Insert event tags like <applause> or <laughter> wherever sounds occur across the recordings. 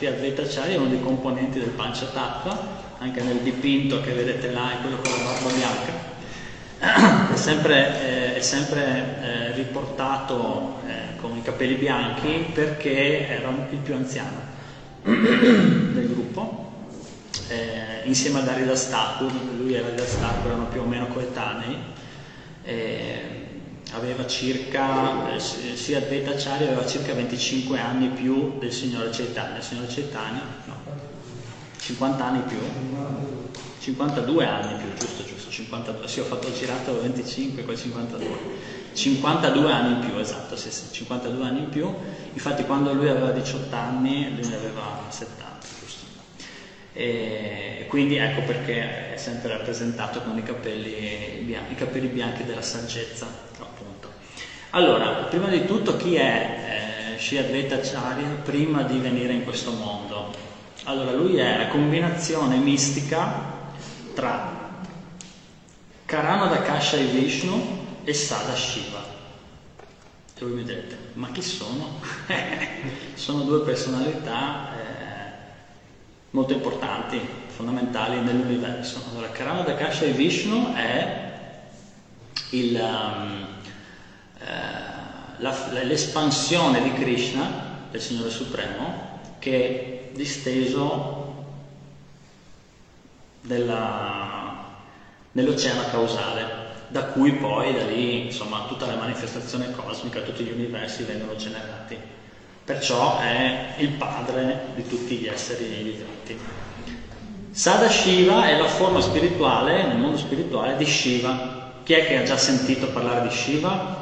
Sri Advaita Acharya è uno dei componenti del Panchatattva, anche nel dipinto che vedete là è quello con la barba bianca, è sempre, eh, è sempre eh, riportato eh, con i capelli bianchi perché era il più anziano <clears throat> del gruppo, eh, insieme ad Aridas Thakur, lui e Aridas Thakur erano più o meno coetanei, aveva circa, eh, sia Acharya aveva circa 25 anni più del signore Chaitanya, il signore Chaitanya no, 50 anni più, 52 anni più, giusto, giusto, 52, sì ho fatto il girato 25, poi 52, 52 anni in più, esatto, sì, sì, 52 anni in più, infatti quando lui aveva 18 anni lui ne aveva 70, giusto. E quindi ecco perché è sempre rappresentato con i capelli bianchi, i capelli bianchi della saggezza, appunto. Allora, prima di tutto chi è eh, Shri Advaita Acharya prima di venire in questo mondo? Allora, lui è la combinazione mistica tra Karana Dakasha e Vishnu e Sada Shiva. E voi mi direte, ma chi sono? <laughs> sono due personalità eh, molto importanti, fondamentali nell'universo. Allora, Karana Dakasha e Vishnu è il, um, eh, l'espansione di Krishna, del Signore Supremo, che disteso della, nell'oceano causale, da cui poi da lì insomma tutta la manifestazione cosmica, tutti gli universi vengono generati. Perciò è il padre di tutti gli esseri viventi. Sadashiva è la forma spirituale, nel mondo spirituale, di Shiva. Chi è che ha già sentito parlare di Shiva?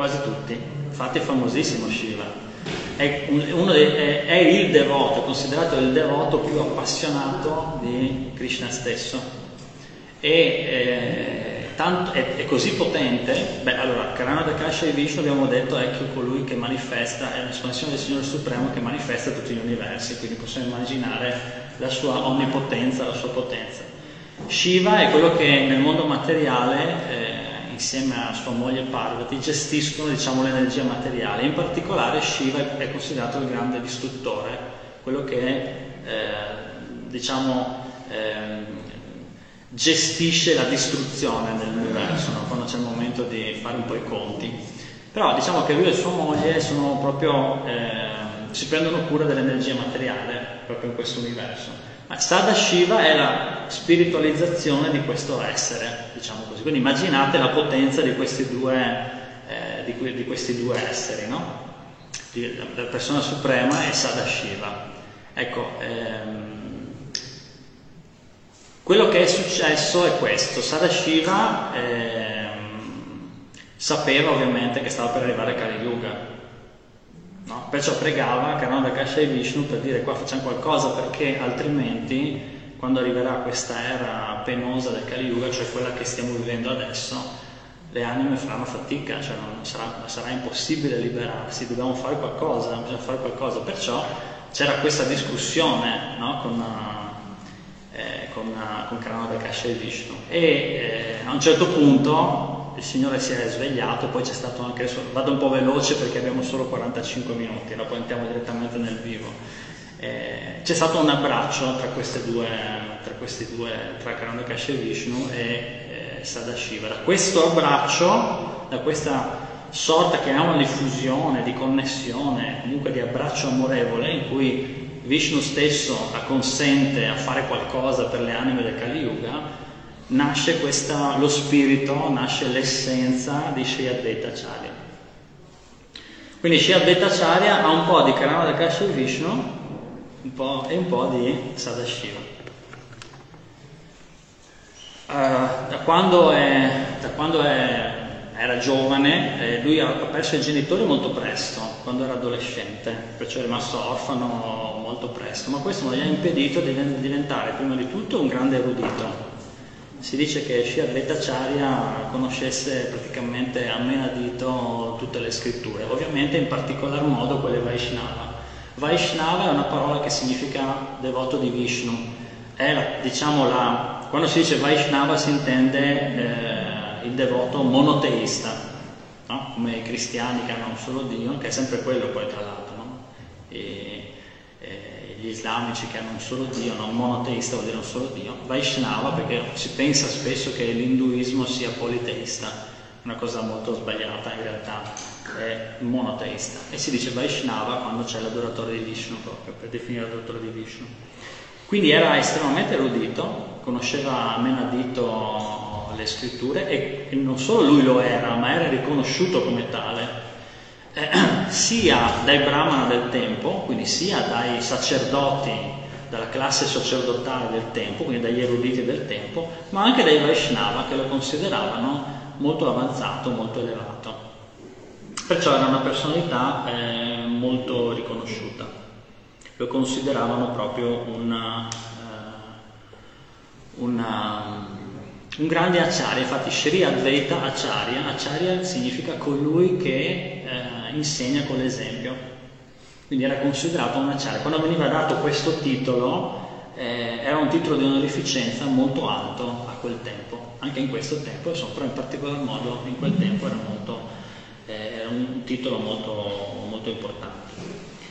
Quasi tutti. Infatti è famosissimo Shiva è, dei, è, è, il devoto, considerato il devoto più appassionato di Krishna stesso. E eh, tanto, è, è, così potente, beh allora Karana Dakasha e Vishnu abbiamo detto è colui che manifesta, è l'espansione del Signore Supremo che manifesta tutti gli universi, quindi possiamo immaginare la sua onnipotenza, la sua potenza. Shiva è quello che nel mondo materiale eh, insieme a sua moglie Parvati gestiscono diciamo, l'energia materiale. In particolare Shiva è considerato il grande distruttore, quello che eh, diciamo, eh, gestisce la distruzione dell'universo, no? quando c'è il momento di fare un po' i conti. Però diciamo che lui e sua moglie proprio, eh, si prendono cura dell'energia materiale proprio in questo universo. Sada Shiva è la spiritualizzazione di questo essere, diciamo così. Quindi immaginate la potenza di questi due, eh, di, di questi due esseri, no? La persona suprema è Sada Shiva. Ecco, ehm, quello che è successo è questo. Sada Shiva ehm, sapeva ovviamente che stava per arrivare Kali Yuga No? Perciò pregava Karnada Kasha e Vishnu per dire qua facciamo qualcosa perché altrimenti quando arriverà questa era penosa del Kali Yuga, cioè quella che stiamo vivendo adesso, le anime faranno fatica, cioè sarà, sarà, impossibile liberarsi, dobbiamo fare qualcosa, bisogna fare qualcosa. Perciò c'era questa discussione no? con, eh, con, con Karnada Kasha e Vishnu e eh, a un certo punto il Signore si è svegliato, poi c'è stato anche, vado un po' veloce perché abbiamo solo 45 minuti, poi entriamo direttamente nel vivo. Eh, c'è stato un abbraccio tra due, tra questi due, tra Karandakash e Vishnu e eh, Sadashiva. Da questo abbraccio, da questa sorta che chiamiamo di fusione, di connessione, comunque di abbraccio amorevole in cui Vishnu stesso acconsente a fare qualcosa per le anime del Kali Yuga, nasce questa, lo spirito, nasce l'essenza di Sri Advaita Acharya. Quindi Sri Advaita Acharya ha un po' di Karana Kasha Vishnu un po', e un po' di Sadashiva. Uh, da quando, è, da quando è, era giovane, eh, lui ha perso i genitori molto presto, quando era adolescente, perciò è rimasto orfano molto presto, ma questo non gli ha impedito di diventare prima di tutto un grande erudito, si dice che Shri Advaitacharya conoscesse praticamente a menadito tutte le scritture, ovviamente in particolar modo quelle Vaishnava. Vaishnava è una parola che significa devoto di Vishnu, è diciamo la, quando si dice Vaishnava si intende eh, il devoto monoteista, no? come i cristiani che hanno un solo Dio, che è sempre quello poi tra l'altro. No? e gli islamici che hanno un solo Dio, non monoteista vuol dire un solo Dio, Vaishnava perché si pensa spesso che l'induismo sia politeista, una cosa molto sbagliata in realtà, è monoteista e si dice Vaishnava quando c'è l'adoratore di Vishnu proprio per definire l'adoratore di Vishnu. Quindi era estremamente erudito, conosceva a menadito le scritture e non solo lui lo era, ma era riconosciuto come tale, eh, <clears throat> sia dai brahmana del tempo, quindi sia dai sacerdoti, dalla classe sacerdotale del tempo, quindi dagli eruditi del tempo, ma anche dai Vaishnava che lo consideravano molto avanzato, molto elevato. Perciò era una personalità eh, molto riconosciuta lo consideravano proprio una, uh, una, un grande acciaria, infatti Sri Advaita Acharya, Acharya significa colui che uh, insegna con l'esempio, quindi era considerato un acciaria. Quando veniva dato questo titolo eh, era un titolo di onorificenza molto alto a quel tempo, anche in questo tempo, insomma, però in particolar modo in quel tempo era, molto, eh, era un titolo molto, molto importante.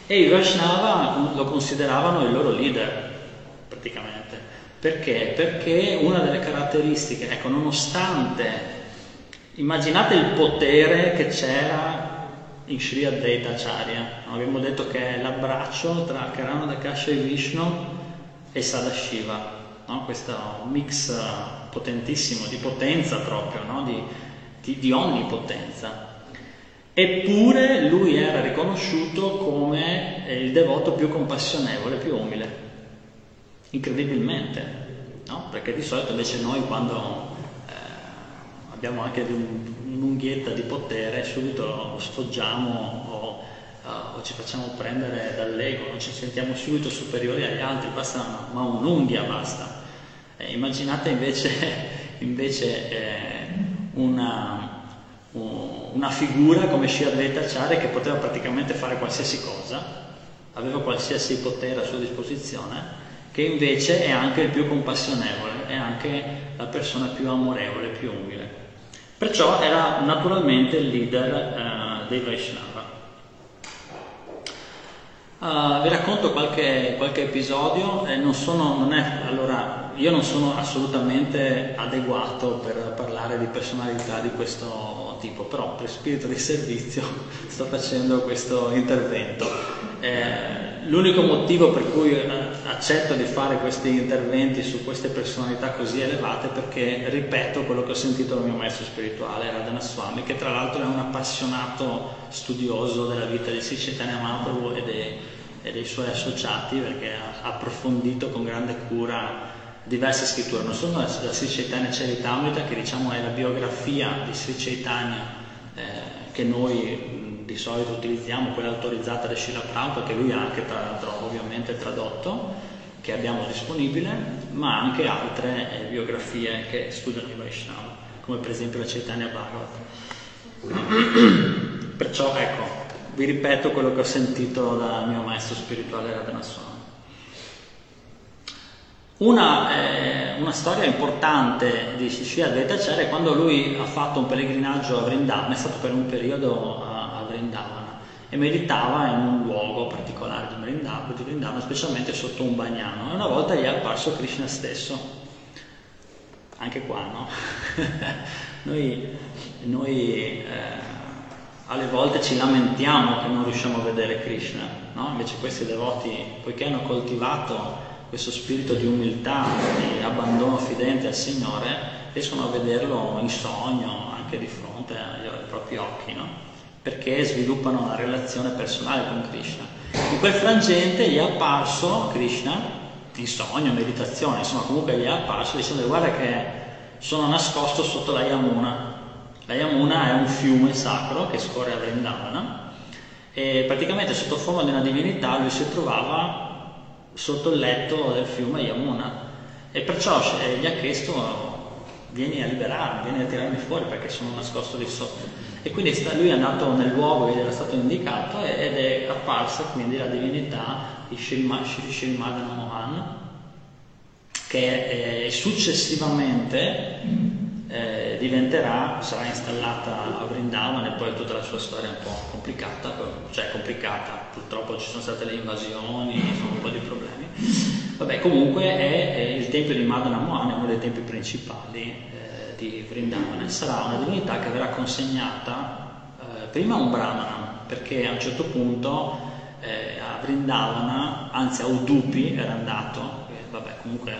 E i Vaishnava lo consideravano il loro leader, praticamente. Perché? Perché una delle caratteristiche, ecco, nonostante, immaginate il potere che c'era in Sri Advaita Acharya, abbiamo detto che è l'abbraccio tra Karana Dakasha e Vishnu e Sadashiva, no? questo mix potentissimo di potenza proprio, no? di, di, di onnipotenza. Eppure lui era riconosciuto come eh, il devoto più compassionevole, più umile, incredibilmente, no? perché di solito invece noi quando eh, abbiamo anche un'unghietta di potere subito lo sfoggiamo o, o, ci facciamo prendere dall'ego, ci sentiamo subito superiori agli altri, basta ma un'unghia basta. Eh, immaginate invece, <laughs> invece eh, una una figura come Shirley Acciare che poteva praticamente fare qualsiasi cosa, aveva qualsiasi potere a sua disposizione, che invece è anche il più compassionevole, è anche la persona più amorevole, più umile. Perciò era naturalmente il leader eh, dei Vaishnava. Uh, vi racconto qualche, qualche episodio, eh, non sono, non è, allora, io non sono assolutamente adeguato per parlare di personalità di questo tipo, però per spirito di servizio <laughs> sto facendo questo intervento. Eh, l'unico motivo per cui eh, accetto di fare questi interventi su queste personalità così elevate perché ripeto quello che ho sentito dal mio maestro spirituale, Radhana Swami, che tra l'altro è un appassionato studioso della vita di Sri Chaitanya Mahaprabhu e dei, e dei suoi associati perché ha approfondito con grande cura diverse scritture, non solo la Sri Chaitanya Charitamrita che diciamo è la biografia di Sri Chaitanya eh, che noi di solito utilizziamo, quella autorizzata da Srila Prabhupada che lui ha anche tra, ovviamente tradotto, che abbiamo disponibile, ma anche altre eh, biografie che studiano i Vaishnava, come per esempio la Chaitanya Bhagavad. Perciò ecco, vi ripeto quello che ho sentito dal mio maestro spirituale Radhana Swami. Una, eh, una, storia importante di Shri Advaitacharya è quando lui ha fatto un pellegrinaggio a Vrindavana, è stato per un periodo a, a Vrindavana e meditava in un luogo particolare di Vrindavana, di Vrindavana, specialmente sotto un bagnano e una volta gli è apparso Krishna stesso, anche qua no? <laughs> noi, noi eh, alle volte ci lamentiamo che non riusciamo a vedere Krishna, no? invece questi devoti, poiché hanno coltivato questo spirito di umiltà, di abbandono fidente al Signore, riescono a vederlo in sogno, anche di fronte ai propri occhi, no? Perché sviluppano una relazione personale con Krishna. In quel frangente gli è apparso Krishna, in sogno, meditazione, insomma comunque gli è apparso dicendo guarda che sono nascosto sotto la Yamuna, la Yamuna è un fiume sacro che scorre a Vrindavana e praticamente sotto forma di una divinità lui si trovava sotto il letto del fiume Yamuna e perciò gli ha chiesto vieni a liberarmi, vieni a tirarmi fuori perché sono nascosto lì sotto. E quindi lui è andato nel luogo che gli era stato indicato ed è apparsa quindi la divinità di Shrimadana Mohan che è, successivamente eh, diventerà, sarà installata a Vrindavan e poi tutta la sua storia è un po' complicata, cioè complicata, purtroppo ci sono state le invasioni, sono un po' di problemi. Vabbè, comunque è, è il tempio di Madana Mohan, è uno dei tempi principali eh, di Vrindavan e sarà una divinità che verrà consegnata eh, prima a un brahmana, perché a un certo punto eh, a Vrindavana, anzi a Udupi era andato, vabbè comunque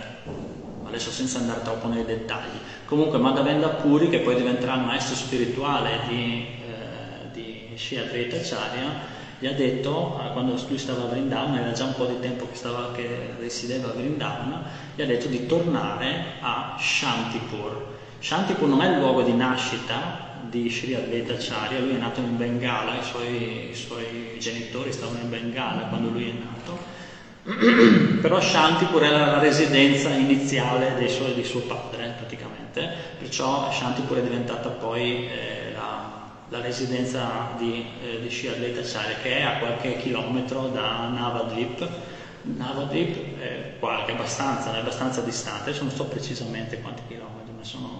adesso senza andare troppo nei dettagli. Comunque Madhavendra Puri, che poi diventerà il maestro spirituale di, eh, di Shri Advaita Acharya, gli ha detto, eh, quando lui stava a Vrindavana, era già un po' di tempo che, stava, che risiedeva a Vrindavana, gli ha detto di tornare a Shantipur. Shantipur non è il luogo di nascita di Sri Advaita Acharya, lui è nato in Bengala, i suoi, i suoi genitori stavano in Bengala quando lui è nato <clears throat> però Shantipur era la residenza iniziale dei suoi, di suo padre praticamente, perciò Shantipur è diventata poi eh, la, la, residenza di, eh, di Shri Advaitacharya che è a qualche chilometro da Navadvip. Navadvip è qualche abbastanza, è abbastanza distante, non so precisamente quanti chilometri, ma sono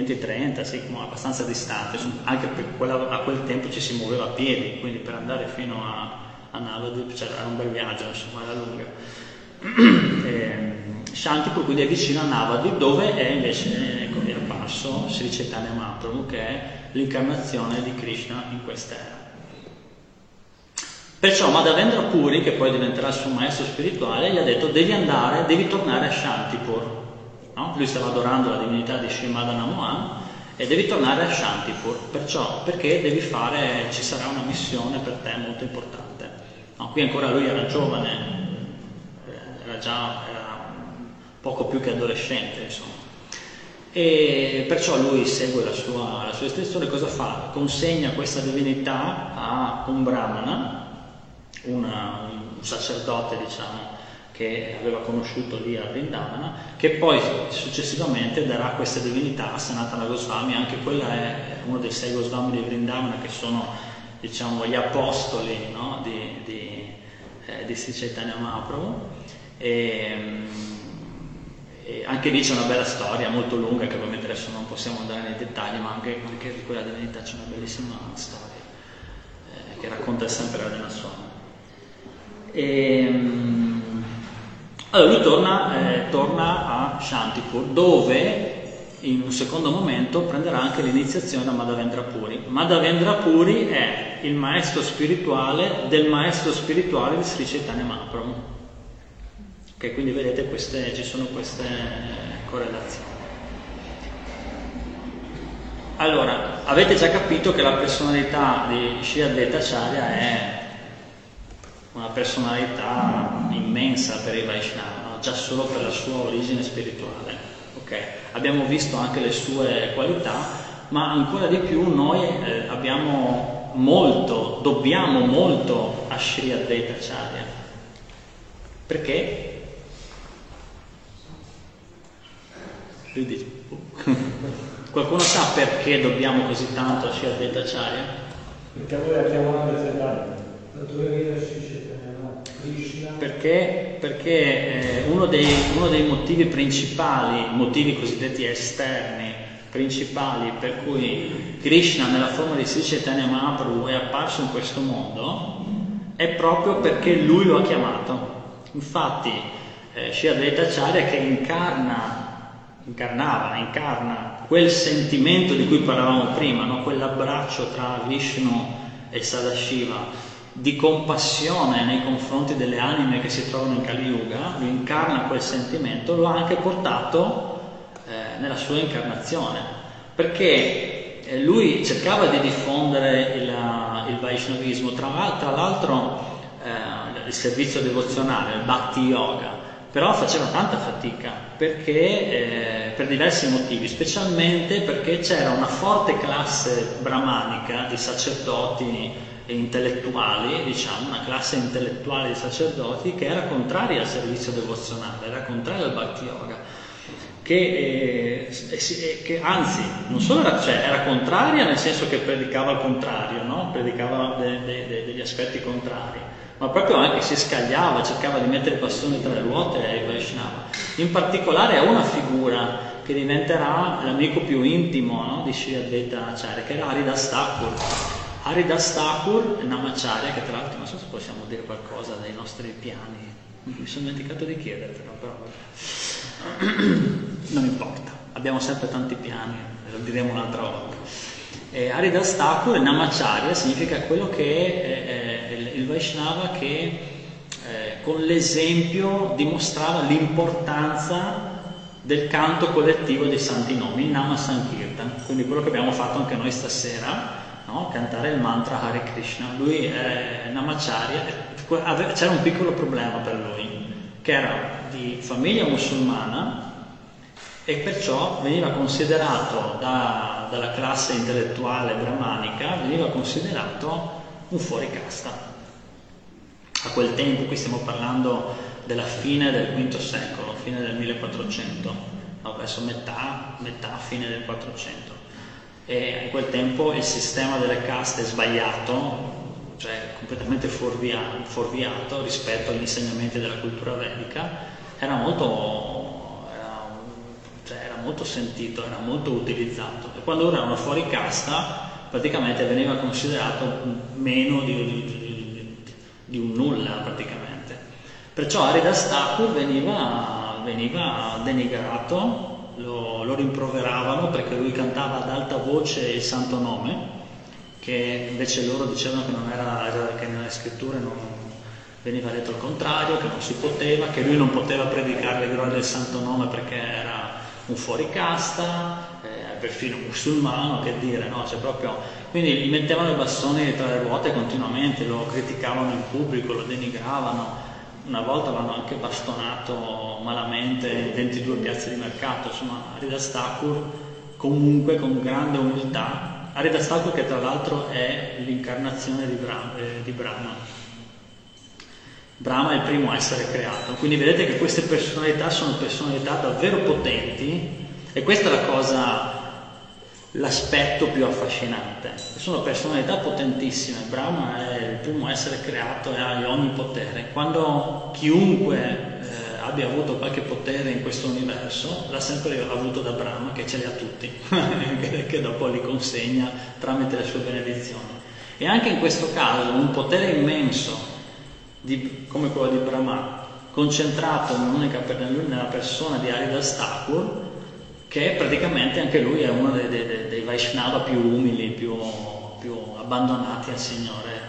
20-30, sì, abbastanza distante, anche per quella, a quel tempo ci si muoveva a piedi, quindi per andare fino a a Navadvip, cioè era un bel viaggio, insomma, era lunga. <clears throat> e, Shantipur quindi è vicino a Navadvip dove è invece ecco, è apparso Sri Chaitanya Mahaprabhu che è l'incarnazione di Krishna in quest'era. Perciò Madhavendra Puri, che poi diventerà il suo maestro spirituale, gli ha detto devi andare, devi tornare a Shantipur. No? Lui stava adorando la divinità di Srimadana Mohan e devi tornare a Shantipur, perciò perché devi fare, ci sarà una missione per te molto importante. No, qui ancora lui era giovane, era già era poco più che adolescente, insomma. E perciò lui segue la sua, la sua istruzione, cosa fa? Consegna questa divinità a un brahmana, una, un sacerdote, diciamo, che aveva conosciuto lì a Vrindavana, che poi successivamente darà questa divinità a Sanatana Goswami, anche quella è uno dei sei Goswami di Vrindavana che sono diciamo, gli apostoli no? di, di, eh, di Sri Chaitanya Mahaprabhu. E, e anche lì c'è una bella storia molto lunga che ovviamente adesso non possiamo andare nei dettagli, ma anche, anche di quella divinità c'è una bellissima storia eh, che racconta sempre la Dena Swami. E, allora lui torna, eh, torna a Shantipur dove in un secondo momento prenderà anche l'iniziazione da Madhavendra Puri. Madhavendra Puri è il maestro spirituale del maestro spirituale di Sri Chaitanya Mahaprabhu. Ok, quindi vedete queste, ci sono queste correlazioni. Allora, avete già capito che la personalità di Sri Advaita Acharya è una personalità immensa per i Vaishnava, già solo per la sua origine spirituale. Okay. Abbiamo visto anche le sue qualità, ma ancora di più noi eh, abbiamo molto, dobbiamo molto a Sri Advaita Acharya. Perché? <laughs> Qualcuno sa perché dobbiamo così tanto a Sri Advaita Acharya? Perché voi la chiamate Zedania. Da dove viene Sri perché, perché eh, uno, dei, uno, dei, motivi principali, motivi cosiddetti esterni, principali per cui Krishna nella forma di Sri Chaitanya Mahaprabhu è apparso in questo mondo è proprio perché lui lo ha chiamato. Infatti eh, Sri Advaita Acharya che incarna, incarnava, incarna quel sentimento di cui parlavamo prima, no? quell'abbraccio tra Vishnu e Sadashiva, di compassione nei confronti delle anime che si trovano in Kali Yuga, lui incarna quel sentimento, lo ha anche portato eh, nella sua incarnazione, perché eh, lui cercava di diffondere il, il Vaishnavismo, tra, tra l'altro eh, il servizio devozionale, il Bhakti Yoga, però faceva tanta fatica perché, eh, per diversi motivi, specialmente perché c'era una forte classe brahmanica di sacerdoti intellettuali, diciamo, una classe intellettuale di sacerdoti che era contraria al servizio devozionale, era contraria al Bhakti Yoga, che, eh, che anzi non solo era, cioè, era, contraria nel senso che predicava il contrario, no? predicava de, de, de, degli aspetti contrari, ma proprio anche si scagliava, cercava di mettere passione tra le ruote ai Vaishnava. In particolare a una figura che diventerà l'amico più intimo no, di Sri Advaita Acharya, che era Haridas Thakur. Haridas Thakur Namacharya, che tra l'altro non so se possiamo dire qualcosa dei nostri piani, mi sono dimenticato di chiedertelo, però <clears throat> non importa, abbiamo sempre tanti piani, lo diremo un'altra volta. E Haridas Thakur Namacharya significa quello che è, è il Vaishnava che eh, con l'esempio dimostrava l'importanza del canto collettivo dei santi nomi, il Nama Sankirtan, quindi quello che abbiamo fatto anche noi stasera, no? cantare il mantra Hare Krishna. Lui è Namacharya, c'era un piccolo problema per lui, che era di famiglia musulmana e perciò veniva considerato da, dalla classe intellettuale brahmanica, veniva considerato un fuoricasta. A quel tempo, qui stiamo parlando della fine del V secolo, fine del 1400, no, verso metà, metà, fine del 400. E in quel tempo il sistema delle caste sbagliato, cioè completamente fuorviato, fuorviato rispetto agli insegnamenti della cultura vedica, era molto, era, cioè era molto sentito, era molto utilizzato. E quando uno era fuori casta, praticamente veniva considerato meno di, di, di, un nulla praticamente. Perciò Aridas Thakur veniva, veniva denigrato, lo, lo, rimproveravano perché lui cantava ad alta voce il santo nome, che invece loro dicevano che, non era, che nelle scritture non veniva detto il contrario, che non si poteva, che lui non poteva predicare le glorie del santo nome perché era un fuoricasta, eh, perfino musulmano, che dire, no? Cioè proprio, quindi gli mettevano i bastoni tra le ruote continuamente, lo criticavano in pubblico, lo denigravano una volta l'hanno anche bastonato malamente in 22 piazze di mercato, insomma Aridas Thakur comunque con grande umiltà, Aridas Thakur che tra l'altro è l'incarnazione di Brahma, eh, di Brahma. Brahma è il primo a essere creato, quindi vedete che queste personalità sono personalità davvero potenti e questa è la cosa l'aspetto più affascinante. Sono personalità potentissime, Brahma è il primo essere creato e ha ogni potere. Quando chiunque eh, abbia avuto qualche potere in questo universo, l'ha sempre avuto da Brahma che ce li ha tutti, <laughs> che dopo li consegna tramite le sue benedizioni. E anche in questo caso un potere immenso di, come quello di Brahma, concentrato in un'unica, nella persona di Haridas Thakur, che praticamente anche lui è uno dei, dei, dei Vaishnava più umili, più, più, abbandonati al Signore,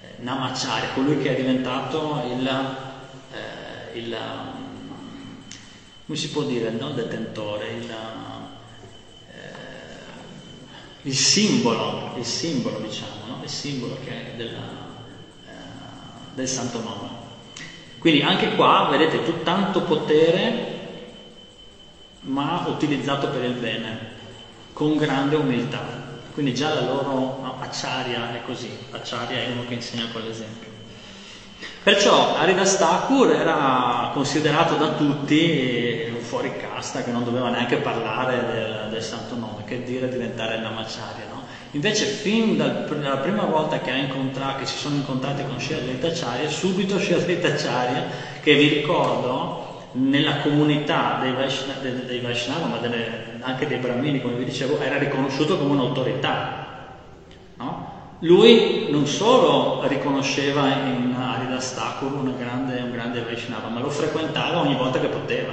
eh, Namacharya, colui che è diventato il, eh, il come si può dire, non detentore, il, eh, il simbolo, il simbolo diciamo, no? il simbolo che è della, eh, del santo nome. Quindi anche qua vedete tutto tanto potere ma utilizzato per il bene, con grande umiltà. Quindi già la loro acciaria è così, acciaria è uno che insegna con l'esempio. Perciò Aridas Thakur era considerato da tutti un fuori casta che non doveva neanche parlare del, del santo nome, che dire diventare la Macciaria. No? Invece fin dal, dalla prima volta che, che si sono incontrati con Shri Advaita Acharya, subito Shri Advaita Acharya, che vi ricordo nella comunità dei Vaishnava, dei Vaishnava ma delle, anche dei Brahmini, come vi dicevo, era riconosciuto come un'autorità. No? Lui non solo riconosceva in Haridas Thakur un grande Vaishnava, ma lo frequentava ogni volta che poteva.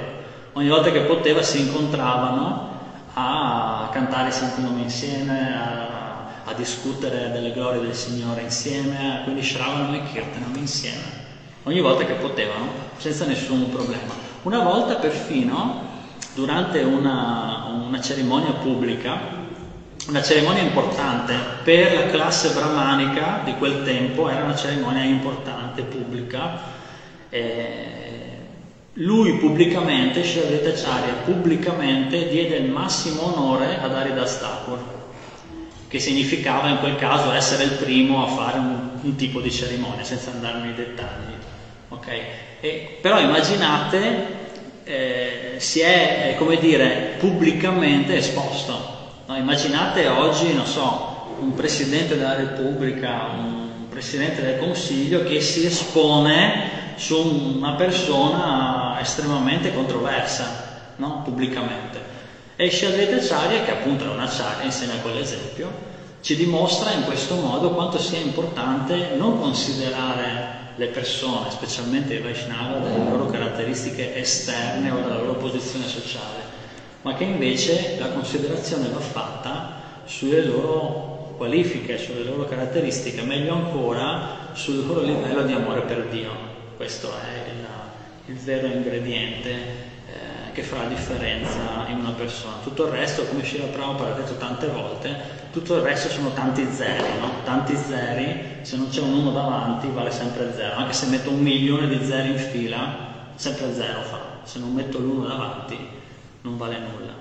Ogni volta che poteva si incontravano a cantare i santi nomi insieme, a, a, discutere delle glorie del Signore insieme, quindi Shravanam e Kirtanam insieme. Ogni volta che potevano, senza nessun problema. Una volta perfino, durante una, una cerimonia pubblica, una cerimonia importante per la classe brahmanica di quel tempo, era una cerimonia importante, pubblica, eh, lui pubblicamente, Acharya pubblicamente diede il massimo onore ad Aridas Thakur, che significava in quel caso essere il primo a fare un, un tipo di cerimonia, senza andare nei dettagli. Okay? E, però immaginate, eh, si è, eh, come dire, pubblicamente esposto. No? Immaginate oggi, non so, un Presidente della Repubblica, un Presidente del Consiglio che si espone su una persona estremamente controversa, no? pubblicamente. E Shadveta Acharya, che appunto è una Acharya, insegna quell'esempio, ci dimostra in questo modo quanto sia importante non considerare le persone, specialmente i Vaishnava, dalle loro caratteristiche esterne o dalla loro posizione sociale, ma che invece la considerazione va fatta sulle loro qualifiche, sulle loro caratteristiche, meglio ancora sul loro livello di amore per Dio. Questo è il, il vero ingrediente eh, che fa la differenza in una persona. Tutto il resto, come Shila Prabhupada ha detto tante volte, tutto il resto sono tanti zeri, no? Tanti zeri, se non c'è un 1 davanti vale sempre zero, anche se metto un milione di zeri in fila, sempre zero fa, se non metto l'uno davanti non vale nulla.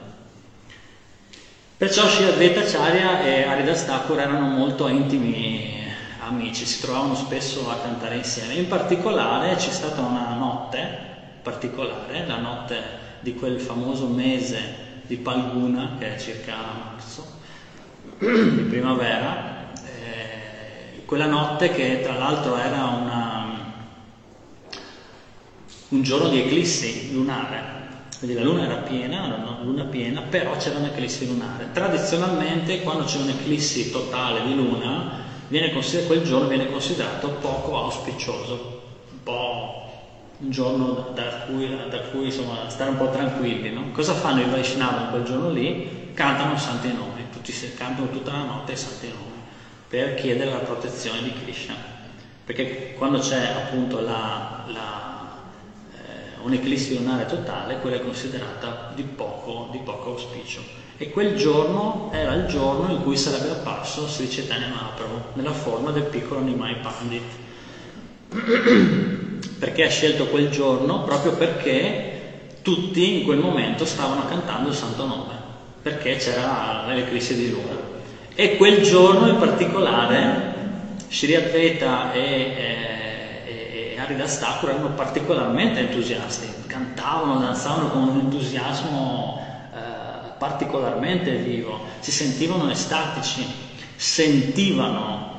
Perciò Shri Advaita e Aridas Thakur erano molto intimi amici, si trovavano spesso a cantare insieme. In particolare c'è stata una notte particolare, la notte di quel famoso mese di Palguna, che è circa marzo, di primavera, eh, quella notte che tra l'altro era una, un giorno di eclissi lunare, quindi la luna era piena, la luna piena, però c'era un'eclissi lunare. Tradizionalmente quando c'è un'eclissi totale di luna, quel giorno viene considerato poco auspicioso, un po' un giorno da cui, da cui insomma, stare un po' tranquilli. No? Cosa fanno i Vaishnava quel giorno lì? Cantano santi nomi tutti cantano tutta la notte santi nomi per chiedere la protezione di Krishna. Perché quando c'è appunto la, la, eh, un'eclissi lunare totale, quella è considerata di poco, di poco auspicio. E quel giorno era il giorno in cui sarebbe apparso Sri Chaitanya Mahaprabhu, nella forma del piccolo Nimai Pandit. <clears throat> perché ha scelto quel giorno? Proprio perché tutti in quel momento stavano cantando il santo nome perché c'era l'eclissi di luna. E quel giorno in particolare Shri Advaita e, e, e Haridas Thakur erano particolarmente entusiasti, cantavano, danzavano con un entusiasmo particolarmente vivo, si sentivano estatici, sentivano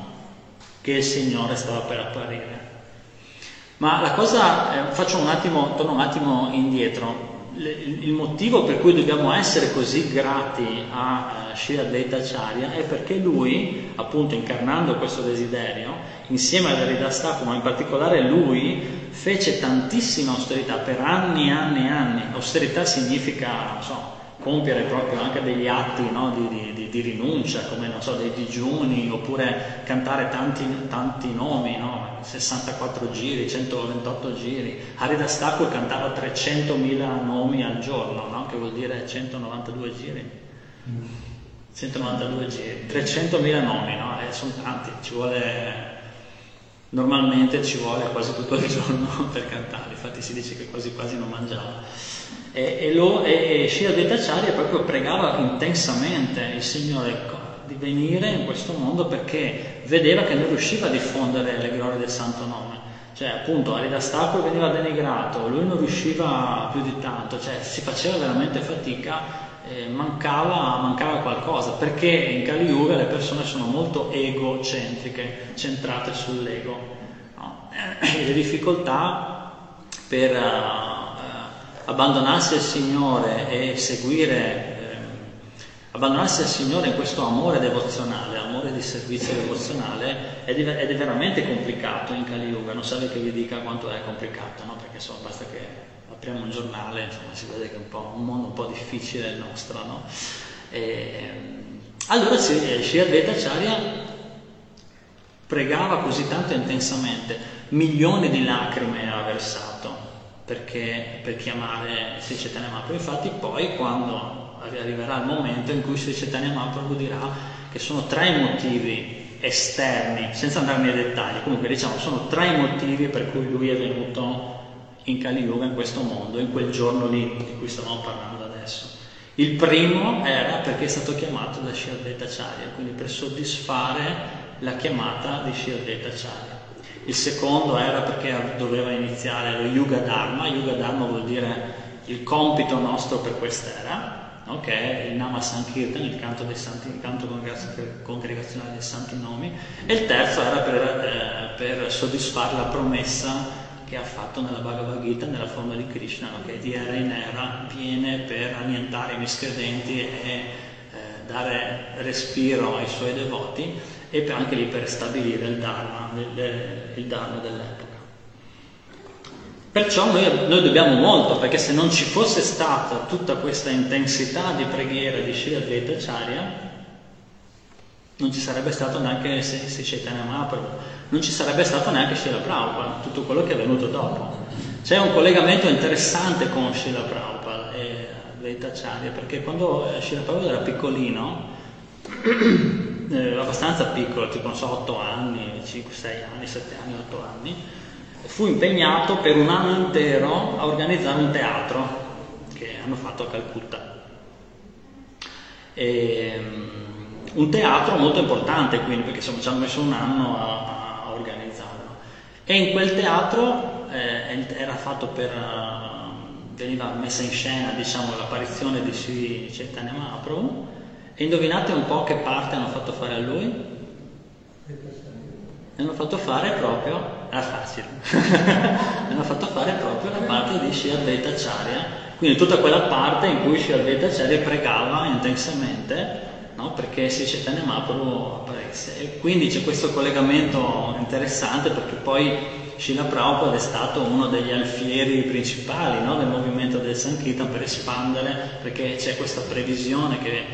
che il Signore stava per apparire. Ma la cosa, eh, faccio un attimo, torno un attimo indietro, il motivo per cui dobbiamo essere così grati a uh, Shri Advaita Acharya è perché lui, appunto incarnando questo desiderio, insieme ad Aridastaku, ma in particolare lui, fece tantissima austerità per anni e anni e anni. Austerità significa, non so, compiere proprio anche degli atti no, di, di, di, rinuncia, come so, dei digiuni, oppure cantare tanti, tanti nomi, no? 64 giri, 128 giri. Haridas Thakur cantava 300.000 nomi al giorno, no? che vuol dire 192 giri. 192 giri, 300.000 nomi, no? Eh, sono tanti, ci vuole normalmente ci vuole quasi tutto il giorno <laughs> per cantare, infatti si dice che quasi quasi non mangiava. E, e, lo, e, e Shira Detacciari proprio pregava intensamente il Signore di venire in questo mondo perché vedeva che non riusciva a diffondere le glorie del santo nome. Cioè, appunto, Aridastaco veniva denigrato, lui non riusciva più di tanto, cioè si faceva veramente fatica, eh, mancava, mancava, qualcosa, perché in Kali Yuga le persone sono molto egocentriche, centrate sull'ego. No? E <clears throat> le difficoltà per... Abbandonarsi al Signore e seguire, eh, abbandonarsi al Signore in questo amore devozionale, amore di servizio devozionale, è, ed è veramente complicato in Kali Yuga, non serve che vi dica quanto è complicato, no? perché insomma, basta che apriamo un giornale, insomma, si vede che è un, po', un mondo un po' difficile il nostro. No? E, allora Sri Advaita Acharya pregava così tanto intensamente, milioni di lacrime ha versato perché, per chiamare Sri Chaitanya Mahaprabhu. Infatti poi quando arriverà il momento in cui Sri Chaitanya Mahaprabhu dirà che sono tre i motivi esterni, senza andare nei dettagli, comunque diciamo sono tre i motivi per cui lui è venuto in Kali Yuga, in questo mondo, in quel giorno lì di cui stavamo parlando adesso. Il primo era perché è stato chiamato da Shirdeta Acharya, quindi per soddisfare la chiamata di Shirdeta Acharya il secondo era perché doveva iniziare lo Yuga Dharma, Yuga Dharma vuol dire il compito nostro per quest'era, no? che è il Nama Sankirtan, il canto, santi, il canto congregazionale dei santi nomi, e il terzo era per, eh, per soddisfare la promessa che che ha fatto nella Bhagavad Gita nella forma di Krishna, no? che di era in era viene per annientare i miscredenti e eh, dare respiro ai suoi devoti e anche lì per stabilire il Dharma, il, il Dharma dell'epoca. Perciò noi, noi, dobbiamo molto, perché se non ci fosse stata tutta questa intensità di preghiera di Sri Advaita Acharya, non ci sarebbe stato neanche se Chaitanya Mahaprabhu, non ci sarebbe stato neanche Srila Prabhupada, tutto quello che è venuto dopo. C'è un collegamento interessante con Srila Prabhupada e Advaita Acharya, perché quando eh, Srila Prabhupada era piccolino, <clears throat> eh, abbastanza piccolo, tipo non so, 8 anni, 5, 6 anni, 7 anni, 8 anni, fu impegnato per un anno intero a organizzare un teatro che hanno fatto a Calcutta. E, un teatro molto importante quindi perché insomma ci hanno messo un anno a, a organizzarlo. E in quel teatro eh, era fatto per uh, veniva messa in scena diciamo l'apparizione di Sri Chaitanya Mahaprabhu e indovinate un po' che parte hanno fatto fare a lui? Hanno fatto fare proprio era facile <laughs> hanno fatto fare proprio la parte di Sri Advaita Acharya quindi tutta quella parte in cui Sri Advaita Acharya pregava intensamente no? perché c'è Chaitanya Mahaprabhu apparisse. E quindi c'è questo collegamento interessante perché poi Srila Prabhupada è stato uno degli alfieri principali no? del movimento del Sankirtan per espandere, perché c'è questa previsione che,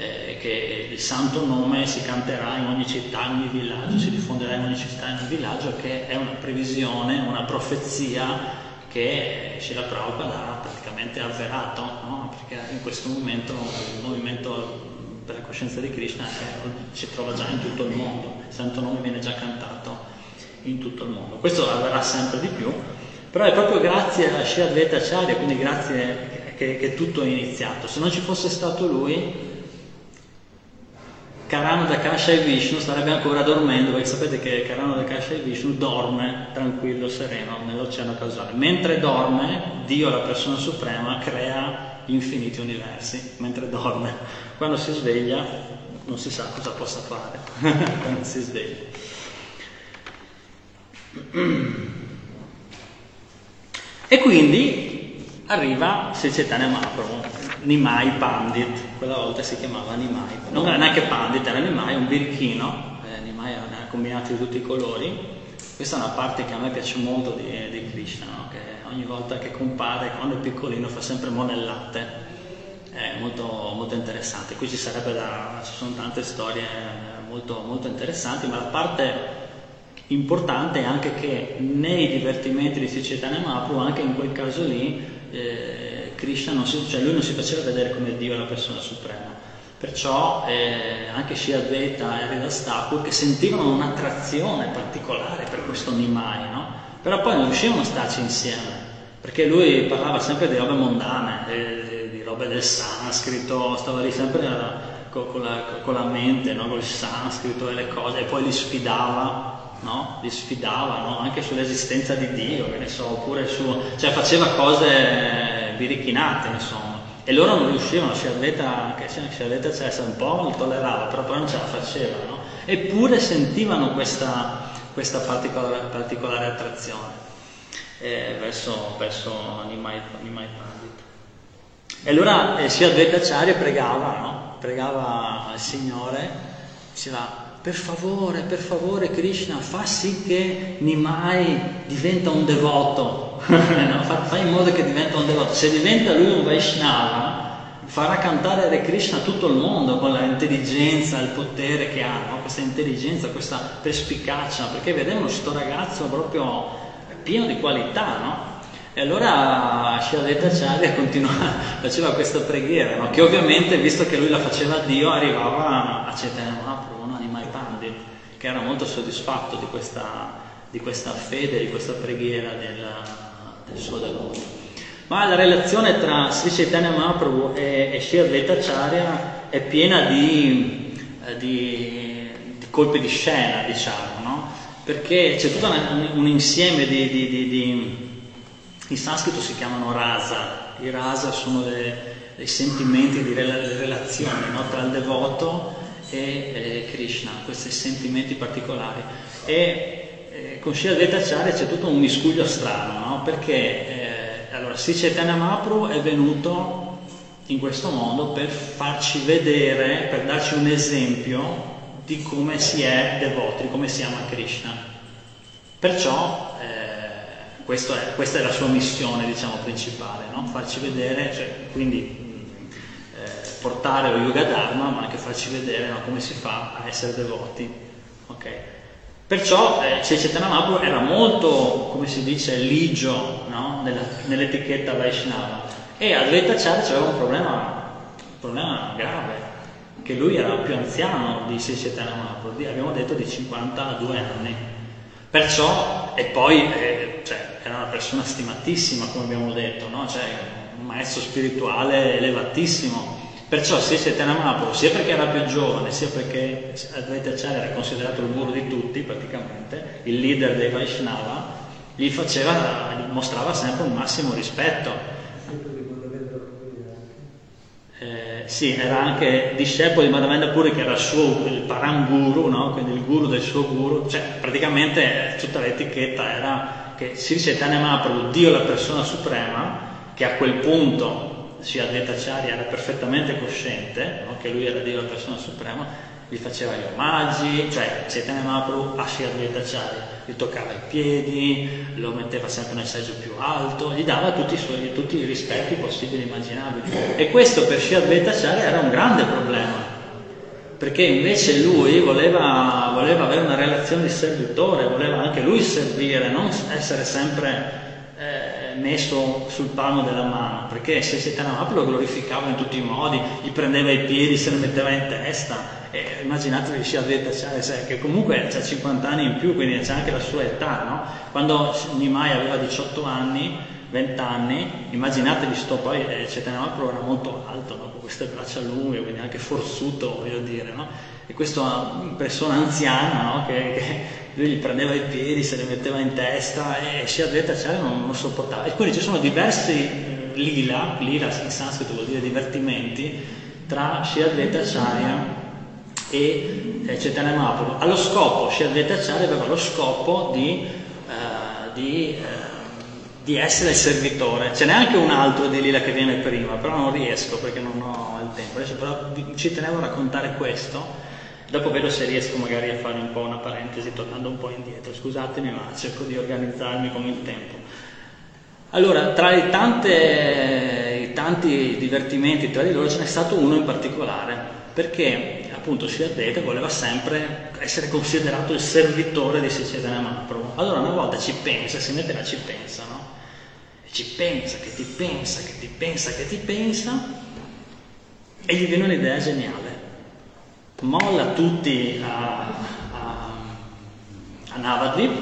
eh, che, il santo nome si canterà in ogni città, in ogni villaggio, si diffonderà in ogni città, in ogni villaggio, che è una previsione, una profezia che Srila Prabhupada ha praticamente avverato, no? perché in questo momento il movimento per la coscienza di Krishna si trova già in tutto il mondo, il santo nome viene già cantato in tutto il mondo. Questo avverrà sempre di più, però è proprio grazie a Shri Advaita quindi grazie che, che tutto è iniziato. Se non ci fosse stato lui, Karana Dakasha e Vishnu starebbe ancora dormendo, perché sapete che Karana Dakasha e Vishnu dorme tranquillo, sereno nell'oceano causale. Mentre dorme, Dio, la persona suprema, crea infiniti universi mentre dorme. Quando si sveglia non si sa cosa possa fare <laughs> quando si sveglia. E quindi arriva Sicetane Mahaprabhu, Nimai Pandit, quella volta si chiamava Nimai, non era neanche Pandit, era Nimai, un birichino, eh, Nimai era combinato di tutti i colori. Questa è una parte che a me piace molto di, di Krishna, no? che ogni volta che compare, quando è piccolino, fa sempre monellate. È molto, molto interessante. Qui ci da, ci sono tante storie molto, molto interessanti, ma la parte importante è anche che nei divertimenti di Sicetana Mahaprabhu, anche in quel caso lì, eh, Krishna non si, cioè lui non si faceva vedere come Dio la persona suprema. Perciò eh, anche Shri Advaita e Thakur che sentivano un'attrazione particolare per questo Nimai, no? però poi non riuscivano a starci insieme, perché lui parlava sempre di robe mondane, di, di robe del sanscrito, stava lì sempre con, con, la, con la, mente, no? con il sanscrito e le cose, e poi li sfidava, no? li sfidava no? anche sull'esistenza di Dio, che ne so, oppure su, cioè faceva cose birichinate, insomma. E loro non riuscivano, si avveta, che si avveta cioè, un po' lo tollerava, però poi non ce la faceva, no? Eppure sentivano questa, questa particolare, particolare attrazione eh, verso, verso Nimai Pandit. E allora eh, Sri Advaitacharya pregava, no? pregava al Signore, diceva per favore, per favore Krishna, fa sì che Nimai diventa un devoto, <laughs> no? fai in modo che diventa un devoto. Se diventa lui un Vaishnava, farà cantare Hare Krishna a tutto il mondo con l'intelligenza, il potere che ha, no? questa intelligenza, questa perspicacia, perché vedevano questo ragazzo proprio pieno di qualità, no? E allora Shadetta Acharya <laughs> faceva questa preghiera, no? che ovviamente, visto che lui la faceva a Dio, arrivava a Chaitanya Mahaprabhu, no? Animai Pandit, che era molto soddisfatto di questa, di questa fede, di questa preghiera del, del suo devoto. Ma la relazione tra Sri Chaitanya Mahaprabhu e, e Advaita Acharya è piena di, eh, di, di, colpi di scena, diciamo, no? Perché c'è tutto un, un, insieme di, di, In sanscrito si chiamano rasa. I rasa sono dei sentimenti di relazione no? tra il devoto e eh, Krishna, questi sentimenti particolari. E eh, con Sri Advaitacharya c'è tutto un miscuglio strano, no? perché eh, allora, Sri Chaitanya Mahaprabhu è venuto in questo modo per farci vedere, per darci un esempio di come si è devoti, come si ama Krishna. Perciò eh, è, questa è la sua missione, diciamo, principale, no? farci vedere, cioè, quindi eh, portare lo Yoga Dharma, ma anche farci vedere no, come si fa a essere devoti. Okay? Perciò eh, Chaitanya Mahaprabhu era molto, come si dice, ligio no? Nella, nell'etichetta Vaishnava e Advaita Acharya c'era un problema, un problema grave, che lui era più anziano di Chaitanya Mahaprabhu, abbiamo detto di 52 anni. Perciò, e poi eh, cioè, era una persona stimatissima, come abbiamo detto, no? cioè, un maestro spirituale elevatissimo. Perciò Sri Chaitanya Mahaprabhu, sia perché era più giovane, sia perché Advaita Acharya era considerato il guru di tutti praticamente, il leader dei Vaishnava, gli faceva, gli mostrava sempre un massimo rispetto. Eh, sì, era anche discepolo di Madhavendra Puri che era il suo il paranguru, no? quindi il guru del suo guru, cioè praticamente tutta l'etichetta era che Sri Chaitanya Mahaprabhu, Dio la persona suprema, che a quel punto Sri Advaita Acharya era perfettamente cosciente no? che lui era Dio la persona suprema, gli faceva gli omaggi, cioè Chaitanya Mahaprabhu a Sri Advaita Acharya gli toccava i piedi, lo metteva sempre nel seggio più alto, gli dava tutti i, suoi, tutti i rispetti possibili e immaginabili. E questo per Sri Advaita Acharya era un grande problema, perché invece lui voleva, voleva avere una relazione di servitore, voleva anche lui servire, non essere sempre eh, messo sul palmo della mano, perché se Mahaprabhu lo glorificava in tutti i modi, gli prendeva i piedi, se li metteva in testa, e immaginatevi Sri Advaitacharya, che comunque ha 50 anni in più, quindi c'è anche la sua età, no? Quando Nimai aveva 18 anni, 20 anni, immaginatevi sto poi, eh, Chaitanya Mahaprabhu era molto alto, no? con queste braccia lunghe, quindi anche forzuto, voglio dire, no? E questa persona anziana, no? che, che, lui gli prendeva i piedi, se li metteva in testa e Sri Advaitacharya non lo sopportava. E quindi ci sono diversi eh, lila, lila in sanscrito vuol dire divertimenti, tra Sri Advaitacharya e eh, Chaitanya Mahaprabhu. Allo scopo, Sri Advaitacharya aveva lo scopo di, uh, di, uh, di, essere servitore. Ce n'è anche un altro di Lila che viene prima, però non riesco perché non ho il tempo. Adesso però ci tenevo a raccontare questo. Dopo vedo se riesco magari a fare un po' una parentesi tornando un po' indietro. Scusatemi, ma cerco di organizzarmi con il tempo. Allora, tra i tanti divertimenti tra di loro ce n'è stato uno in particolare, perché appunto Siddhartha voleva sempre essere considerato il servitore di Sicedana Mahaprabhu. Allora una volta ci pensa, si mette là ci pensa, no? Ci pensa, che ti pensa, che ti pensa, che ti pensa, e gli viene un'idea geniale. Molla tutti a, a, a Navadvip,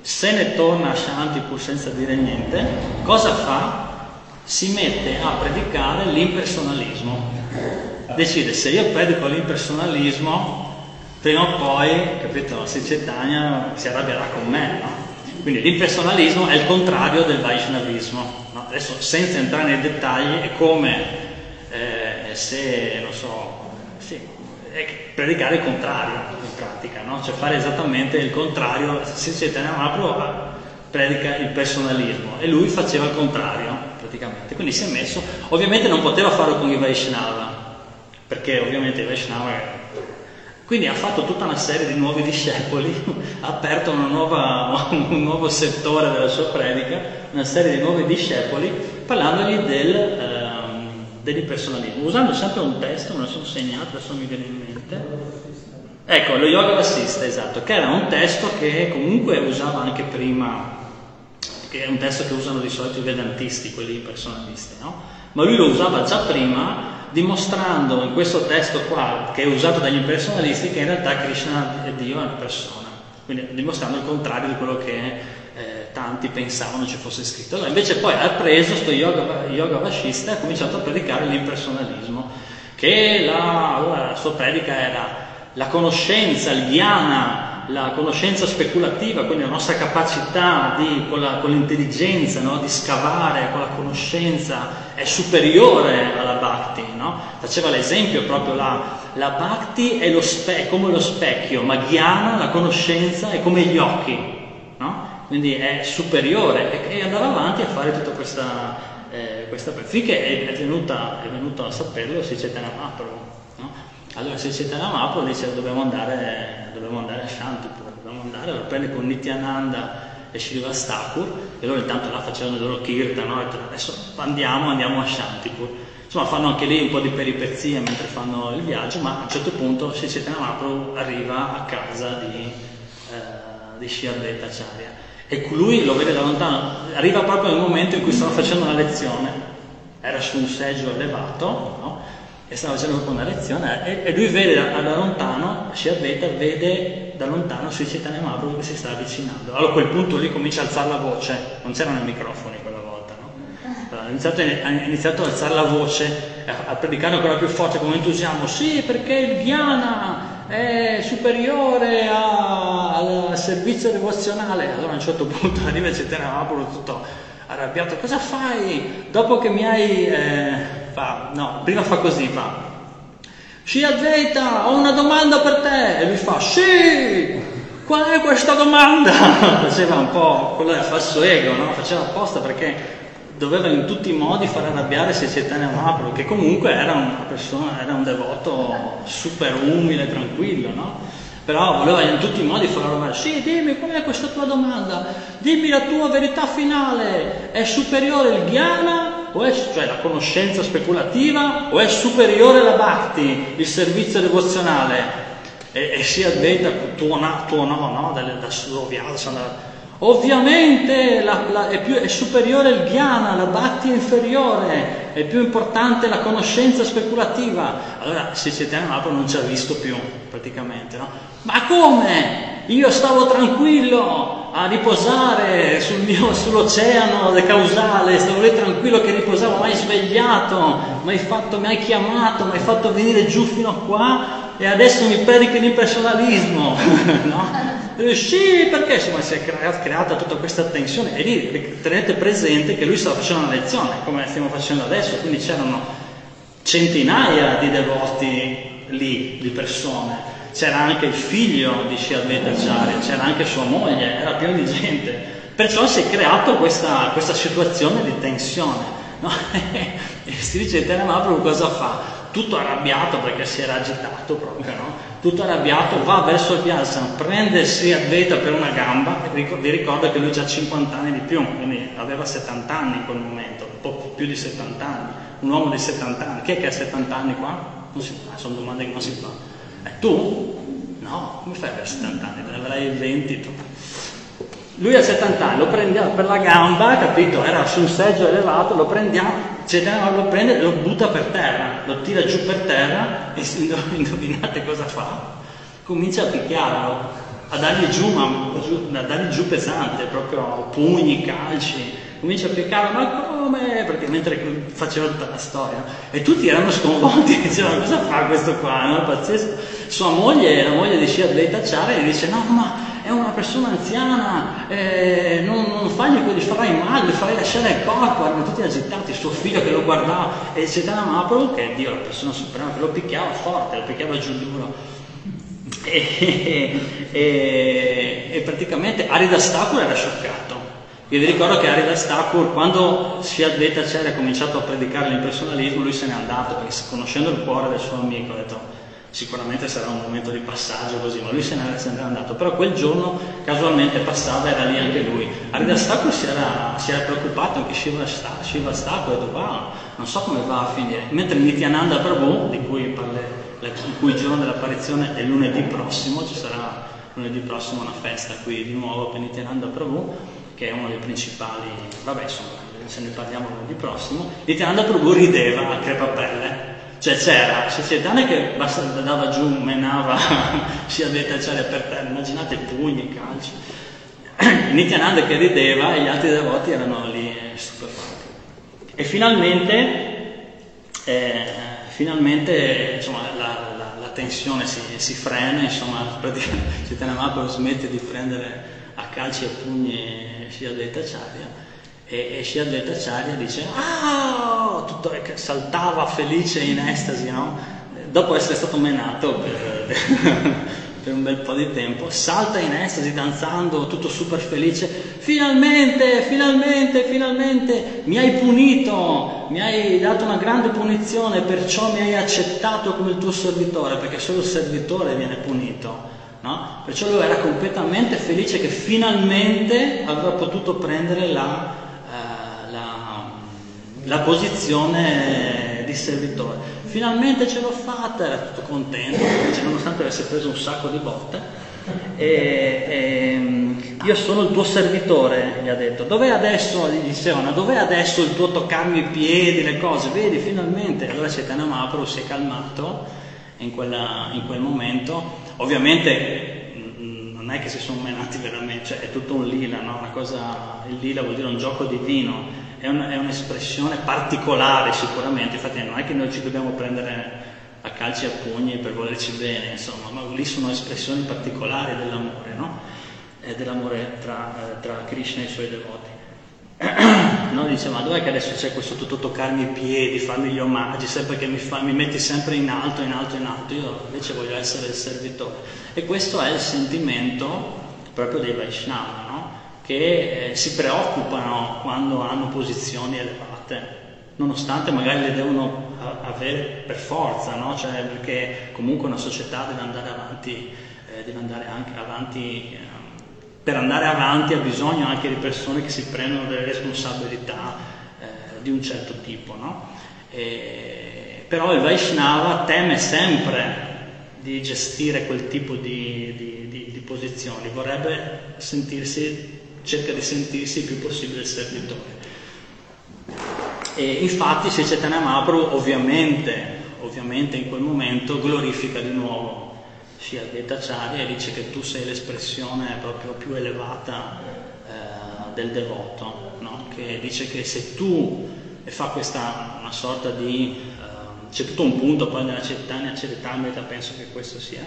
se ne torna a Shanti pur senza dire niente, cosa fa? Si mette a predicare l'impersonalismo decide se io predico l'impersonalismo, prima o poi, capito, se Cetania si arrabbierà con me, no? Quindi l'impersonalismo è il contrario del Vaishnavismo. No? Adesso, senza entrare nei dettagli, è come eh, se, non so, sì, predicare il contrario in pratica, no? cioè fare esattamente il contrario. Se Chaitanya Mahaprabhu predica il personalismo e lui faceva il contrario praticamente. Quindi si è messo, ovviamente non poteva farlo con i Vaishnava, perché ovviamente Vaishnava quindi ha fatto tutta una serie di nuovi discepoli, ha aperto nuova, un nuovo settore della sua predica, una serie di nuovi discepoli, parlandogli del, ehm, dell'impersonalismo, usando sempre un testo, me lo sono segnato, adesso mi viene in mente. Ecco, lo Yoga Vassista, esatto, che era un testo che comunque usava anche prima, che è un testo che usano di solito i vedantisti, quelli impersonalisti, no? Ma lui lo usava già prima dimostrando in questo testo qua, che è usato dagli impersonalisti, che in realtà Krishna è Dio è una persona, quindi dimostrando il contrario di quello che eh, tanti pensavano ci fosse scritto. Allora, invece poi ha preso questo yoga, yoga vascista e ha cominciato a predicare l'impersonalismo, che la, la sua predica era la conoscenza, il dhyana, la conoscenza speculativa, quindi la nostra capacità di, con, la, con, l'intelligenza no? di scavare con la conoscenza è superiore alla bhakti. No? Faceva l'esempio proprio la, la bhakti è, spe- è, come lo specchio, ma ghiana, la conoscenza, è come gli occhi. no? quindi è superiore e, e andava avanti a fare tutta questa, eh, questa finché è, è, venuta, è venuto a saperlo Sicetana Mahaprabhu. No? Allora Sicetana Mahaprabhu dice dobbiamo andare, dobbiamo andare a Shantipur, dobbiamo andare, lo prende con Nityananda e Srivastakur e loro intanto là facevano il loro kirtan, no? adesso andiamo, andiamo a Shantipur. Insomma fanno anche lì un po' di peripezie mentre fanno il viaggio, ma a un certo punto Sicetana Mahaprabhu arriva a casa di, eh, di Shiardeta Acharya e lui lo vede da lontano, arriva proprio nel momento in cui stava facendo una lezione, era su un seggio elevato, no? e stava facendo proprio una lezione e, e lui vede da, da lontano, Shiardeta vede da lontano sui Chaitanya Mahaprabhu che si sta avvicinando. Allora a quel punto lì comincia a alzare la voce, non c'erano i microfoni quella volta, no? Ha iniziato, ha iniziato ad alzare la voce, a, a predicare ancora più forte con entusiasmo, sì perché il Dhyana è superiore a, al servizio devozionale. Allora a un certo punto <laughs> arriva il Chaitanya Mahaprabhu tutto arrabbiato, cosa fai dopo che mi hai... Eh, fa, no, prima fa così, fa Scia Zeta, ho una domanda per te. E lui fa, sì, qual è questa domanda? <laughs> Faceva un po' quello del falso ego, no? Faceva apposta perché doveva in tutti i modi far arrabbiare Sicetania Mahaprabhu, che comunque era una persona, era un devoto super umile, tranquillo, no? Però voleva in tutti i modi far arrabbiare, sì, dimmi qual è questa tua domanda, dimmi la tua verità finale, è superiore il Ghiana o è, cioè la conoscenza speculativa, o è superiore la bhakti, il servizio devozionale? E, e si addetta tuo, no, tuo no, no, da, da Ovviamente la, la, è, più, è, superiore il ghiana, la bhakti è inferiore, è più importante la conoscenza speculativa. Allora Sicetana Mahaprabhu non ci ha visto più praticamente, no? Ma come? Io stavo tranquillo a riposare sul mio, sull'oceano causale, stavo lì tranquillo che riposavo, mai svegliato, mi hai chiamato, mi hai fatto venire giù fino a qua e adesso mi predichi l'impersonalismo, <laughs> no? Sì, perché insomma si è creata tutta questa tensione e lì tenete presente che lui stava facendo una lezione, come stiamo facendo adesso, quindi c'erano centinaia di devoti lì, di persone, c'era anche il figlio di Shiadveta Acharya, c'era anche sua moglie, era pieno di gente. Perciò si è creata questa, questa situazione di tensione. No? <laughs> e si dice Mahaprabhu cosa fa? Tutto arrabbiato perché si era agitato proprio, no? Tutto arrabbiato, va verso il Vyasa, prende Sri Advaita per una gamba, vi ricordo che lui ha 50 anni di più, quindi aveva 70 anni in quel momento, un po' più di 70 anni, un uomo di 70 anni. Chi è che ha 70 anni qua? Non si fa, sono domande che non si fa. Tu? No, come fai per 70 anni? Ne avrai 20 tu. Lui ha 70 anni, lo prendiamo per la gamba, capito? Era su un seggio elevato, lo prendiamo, lo prende e lo butta per terra, lo tira giù per terra e <laughs> indovinate cosa fa? Comincia a picchiarlo, a dargli giù, ma, a dargli giù pesante, proprio pugni, calci comincia a picchiare, ma come? Perché mentre faceva tutta la storia, e tutti erano sconvolti, <laughs> dicevano cosa fa questo qua, no? Pazzesco. Sua moglie, la moglie di Shia Tacciare, gli dice no, ma è una persona anziana, eh, non, non fagli, gli farai male, gli farai lasciare il corpo, erano tutti agitati, suo figlio che lo guardava, e Cetana Mahaprabhu, che Dio, la persona suprema, che lo picchiava forte, lo picchiava giù duro. <laughs> E, e, e praticamente Arida Stakur era scioccato io vi ricordo che Arida Stakur, quando Sfiadveta c'era ha cominciato a predicare l'impersonalismo, lui se n'è andato, perché conoscendo il cuore del suo amico ha detto sicuramente sarà un momento di passaggio così, ma lui se n'è, se n'è andato. Però quel giorno casualmente passava, era lì anche lui. Arida Stakur si era, si era preoccupato, anche Shiva, Stakur, ha detto wow, non so come va a finire. Mentre Nityananda Prabhu, di cui parle, il cui giorno dell'apparizione è lunedì prossimo, ci sarà lunedì prossimo una festa qui di nuovo per Nityananda Prabhu, che è uno dei principali, vabbè insomma, se ne parliamo lunedì prossimo, Nityananda Prabhu rideva a crepapelle. Cioè c'era Siciliana che basta, andava giù, menava, <laughs> si addetta c'era per terra, immaginate pugni, calci. <clears throat> Nityananda che rideva e gli altri devoti erano lì eh, stupefatti. E finalmente, eh, finalmente insomma, la, la, la, tensione si, si frena, insomma, Chaitanya Mahaprabhu smette di prendere a calci e pugni Shiadetta Acharya e, e Shiadetta Acharya dice ah, tutto, saltava felice in estasi no? dopo essere stato menato per, <laughs> per un bel po' di tempo, salta in estasi danzando, tutto super felice, finalmente, finalmente, finalmente mi hai punito, mi hai dato una grande punizione, perciò mi hai accettato come il tuo servitore, perché solo il servitore viene punito. No? Perciò lui era completamente felice che finalmente aveva potuto prendere la, eh, la, la posizione di servitore. Finalmente ce l'ho fatta, era tutto contento, nonostante avesse preso un sacco di botte. E, e, io sono il tuo servitore, gli ha detto. Dov'è adesso, gli dicevano, dov'è adesso il tuo toccarmi i piedi, le cose? Vedi, finalmente. Allora Mahaprabhu si è calmato in, quella, in quel momento Ovviamente mm, non è che si sono menati veramente, cioè è tutto un lila, no? Una cosa, il lila vuol dire un gioco divino, è, un, è un'espressione particolare sicuramente, infatti non è che noi ci dobbiamo prendere a calci e a pugni per volerci bene, insomma, ma lì sono espressioni particolari dell'amore, no? Dell'amore tra, eh, tra Krishna e i suoi devoti. <clears throat> no? Dice, ma dov'è che adesso c'è questo tutto toccarmi i piedi, farmi gli omaggi, sempre che mi, fa, mi metti sempre in alto, in alto, in alto, io invece voglio essere il servitore. E questo è il sentimento proprio dei Vaishnava, no? che eh, si preoccupano quando hanno posizioni elevate, nonostante magari le devono avere per forza, no? cioè, perché comunque una società deve andare avanti, eh, deve andare anche avanti eh, per andare avanti ha bisogno anche di persone che si prendono delle responsabilità eh, di un certo tipo. No? E, però il Vaishnava teme sempre di gestire quel tipo di, di, di, di posizioni, vorrebbe sentirsi, cerca di sentirsi il più possibile servitore. E infatti Sri Chaitanya Mahaprabhu ovviamente, ovviamente in quel momento glorifica di nuovo Shri Advaitacharya e dice che tu sei l'espressione proprio più elevata eh, del devoto, no? che dice che se tu, e fa questa una sorta di, eh, c'è tutto un punto poi nella Chaitanya Charitamrita, penso che questo sia,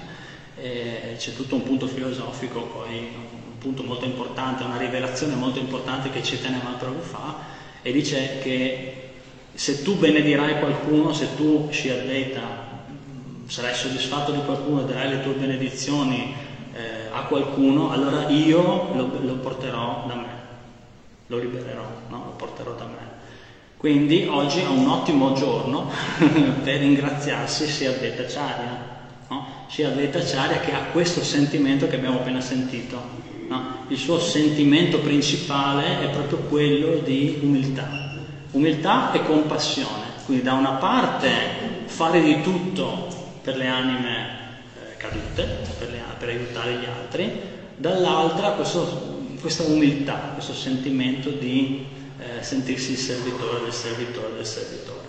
eh, c'è tutto un punto filosofico, poi un punto molto importante, una rivelazione molto importante che Chaitanya Mahaprabhu fa, e dice che se tu benedirai qualcuno, se tu Shri Advaita sarai soddisfatto di qualcuno darai le tue benedizioni eh, a qualcuno, allora io lo, lo, porterò da me, lo libererò, no? lo porterò da me. Quindi oggi è un ottimo giorno <laughs> per ringraziarsi sia Advaita Charya, no? sia Advaita Charya che ha questo sentimento che abbiamo appena sentito. No? Il suo sentimento principale è proprio quello di umiltà, umiltà e compassione. Quindi da una parte fare di tutto per le anime eh, cadute, per, le, per, aiutare gli altri, dall'altra questo, questa umiltà, questo sentimento di eh, sentirsi il servitore del servitore del servitore.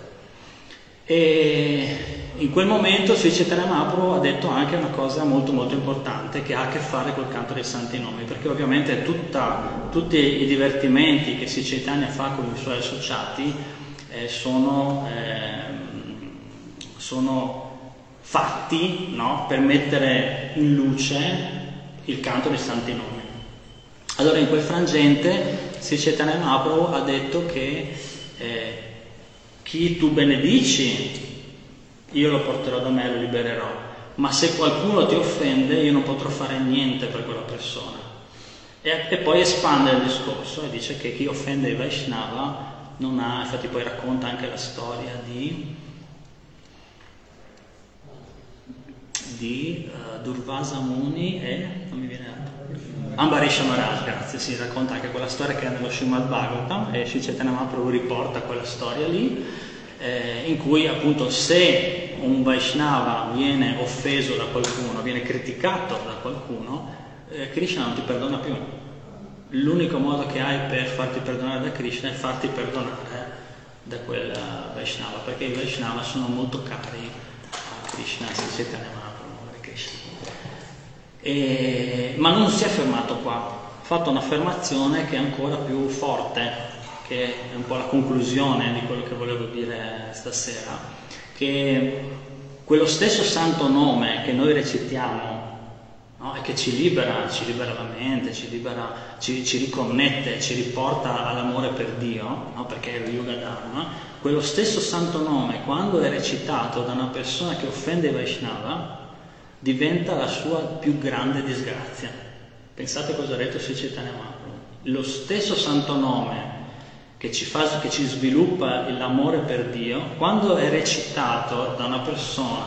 E in quel momento Sri Chaitanya ha detto anche una cosa molto molto importante che ha a che fare col canto dei santi nomi, perché ovviamente tutta, tutti i divertimenti che Sri fa con i suoi associati eh, sono, eh, sono fatti no? per mettere in luce il canto dei santi nomi. Allora in quel frangente Sri Chaitanya Mahaprabhu ha detto che eh, chi tu benedici io lo porterò da me e lo libererò, ma se qualcuno ti offende io non potrò fare niente per quella persona. E, e poi espande il discorso e dice che chi offende i Vaishnava non ha, infatti poi racconta anche la storia di di uh, Durvasa Muni e non mi viene Ambarish Maharaj, grazie, si racconta anche quella storia che è nello Srimad Bhagavatam e Sri Chaitanya Mahaprabhu riporta quella storia lì eh, in cui appunto se un Vaishnava viene offeso da qualcuno, viene criticato da qualcuno, eh, Krishna non ti perdona più. L'unico modo che hai per farti perdonare da Krishna è farti perdonare da quel Vaishnava, perché i Vaishnava sono molto cari a Krishna, Sri Chaitanya. E, ma non si è fermato qua, ha fatto un'affermazione che è ancora più forte, che è un po' la conclusione di quello che volevo dire stasera, che quello stesso santo nome che noi recitiamo no, e che ci libera, ci libera la mente, ci, libera, ci, ci riconnette, ci riporta all'amore per Dio, no, perché è lo Yoga Dharma, quello stesso santo nome, quando è recitato da una persona che offende Vaishnava, diventa la sua più grande disgrazia. Pensate cosa ha detto Chaitanya Mahaprabhu. Lo stesso santo nome che ci, fa, che ci sviluppa l'amore per Dio, quando è recitato da una persona,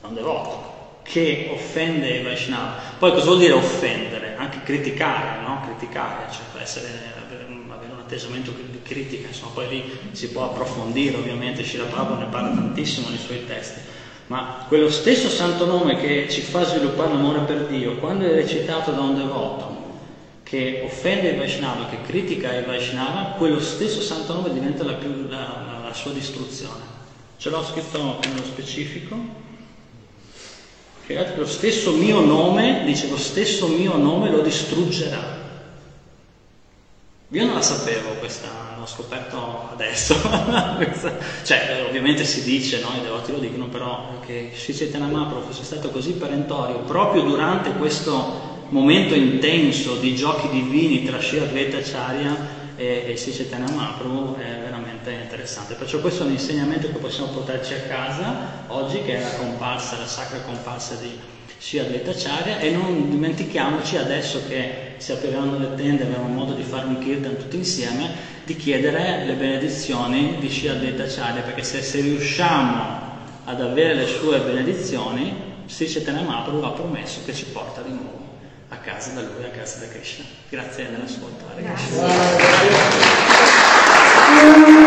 da un devoto, che offende i Vaishnava. Poi cosa vuol dire offendere? Anche criticare, no? Criticare, cioè essere avere un atteggiamento di critica, insomma, poi lì si può approfondire, ovviamente Shira Prabhu ne parla tantissimo nei suoi testi. Ma quello stesso santo nome che ci fa sviluppare l'amore per Dio, quando è recitato da un devoto, che offende il Vaishnava, che critica il Vaishnava, quello stesso santo nome diventa la, più, la, la sua distruzione. Ce l'ho scritto nello specifico. Lo stesso mio nome, dice lo stesso mio nome lo distruggerà. Io non la sapevo questa, l'ho scoperto adesso. <laughs> cioè, ovviamente si dice, no? i devoti lo dicono, però che Sri Chaitanya fosse stato così perentorio proprio durante questo momento intenso di giochi divini tra Shri Advaita Acharya e, e Sri è veramente interessante. Perciò questo è un insegnamento che possiamo portarci a casa oggi, che è la comparsa, la sacra comparsa di Advaita Acharya e non dimentichiamoci adesso che si apriranno le tende, avremo modo di fare un kirtan tutti insieme, di chiedere le benedizioni di Shri Advaita Acharya, perché se, se riusciamo ad avere le sue benedizioni, Sri Chaitanya Mahaprabhu ha promesso che ci porta di nuovo a casa da lui, a casa da Krishna. Grazie dell'ascolto. Hare Krishna.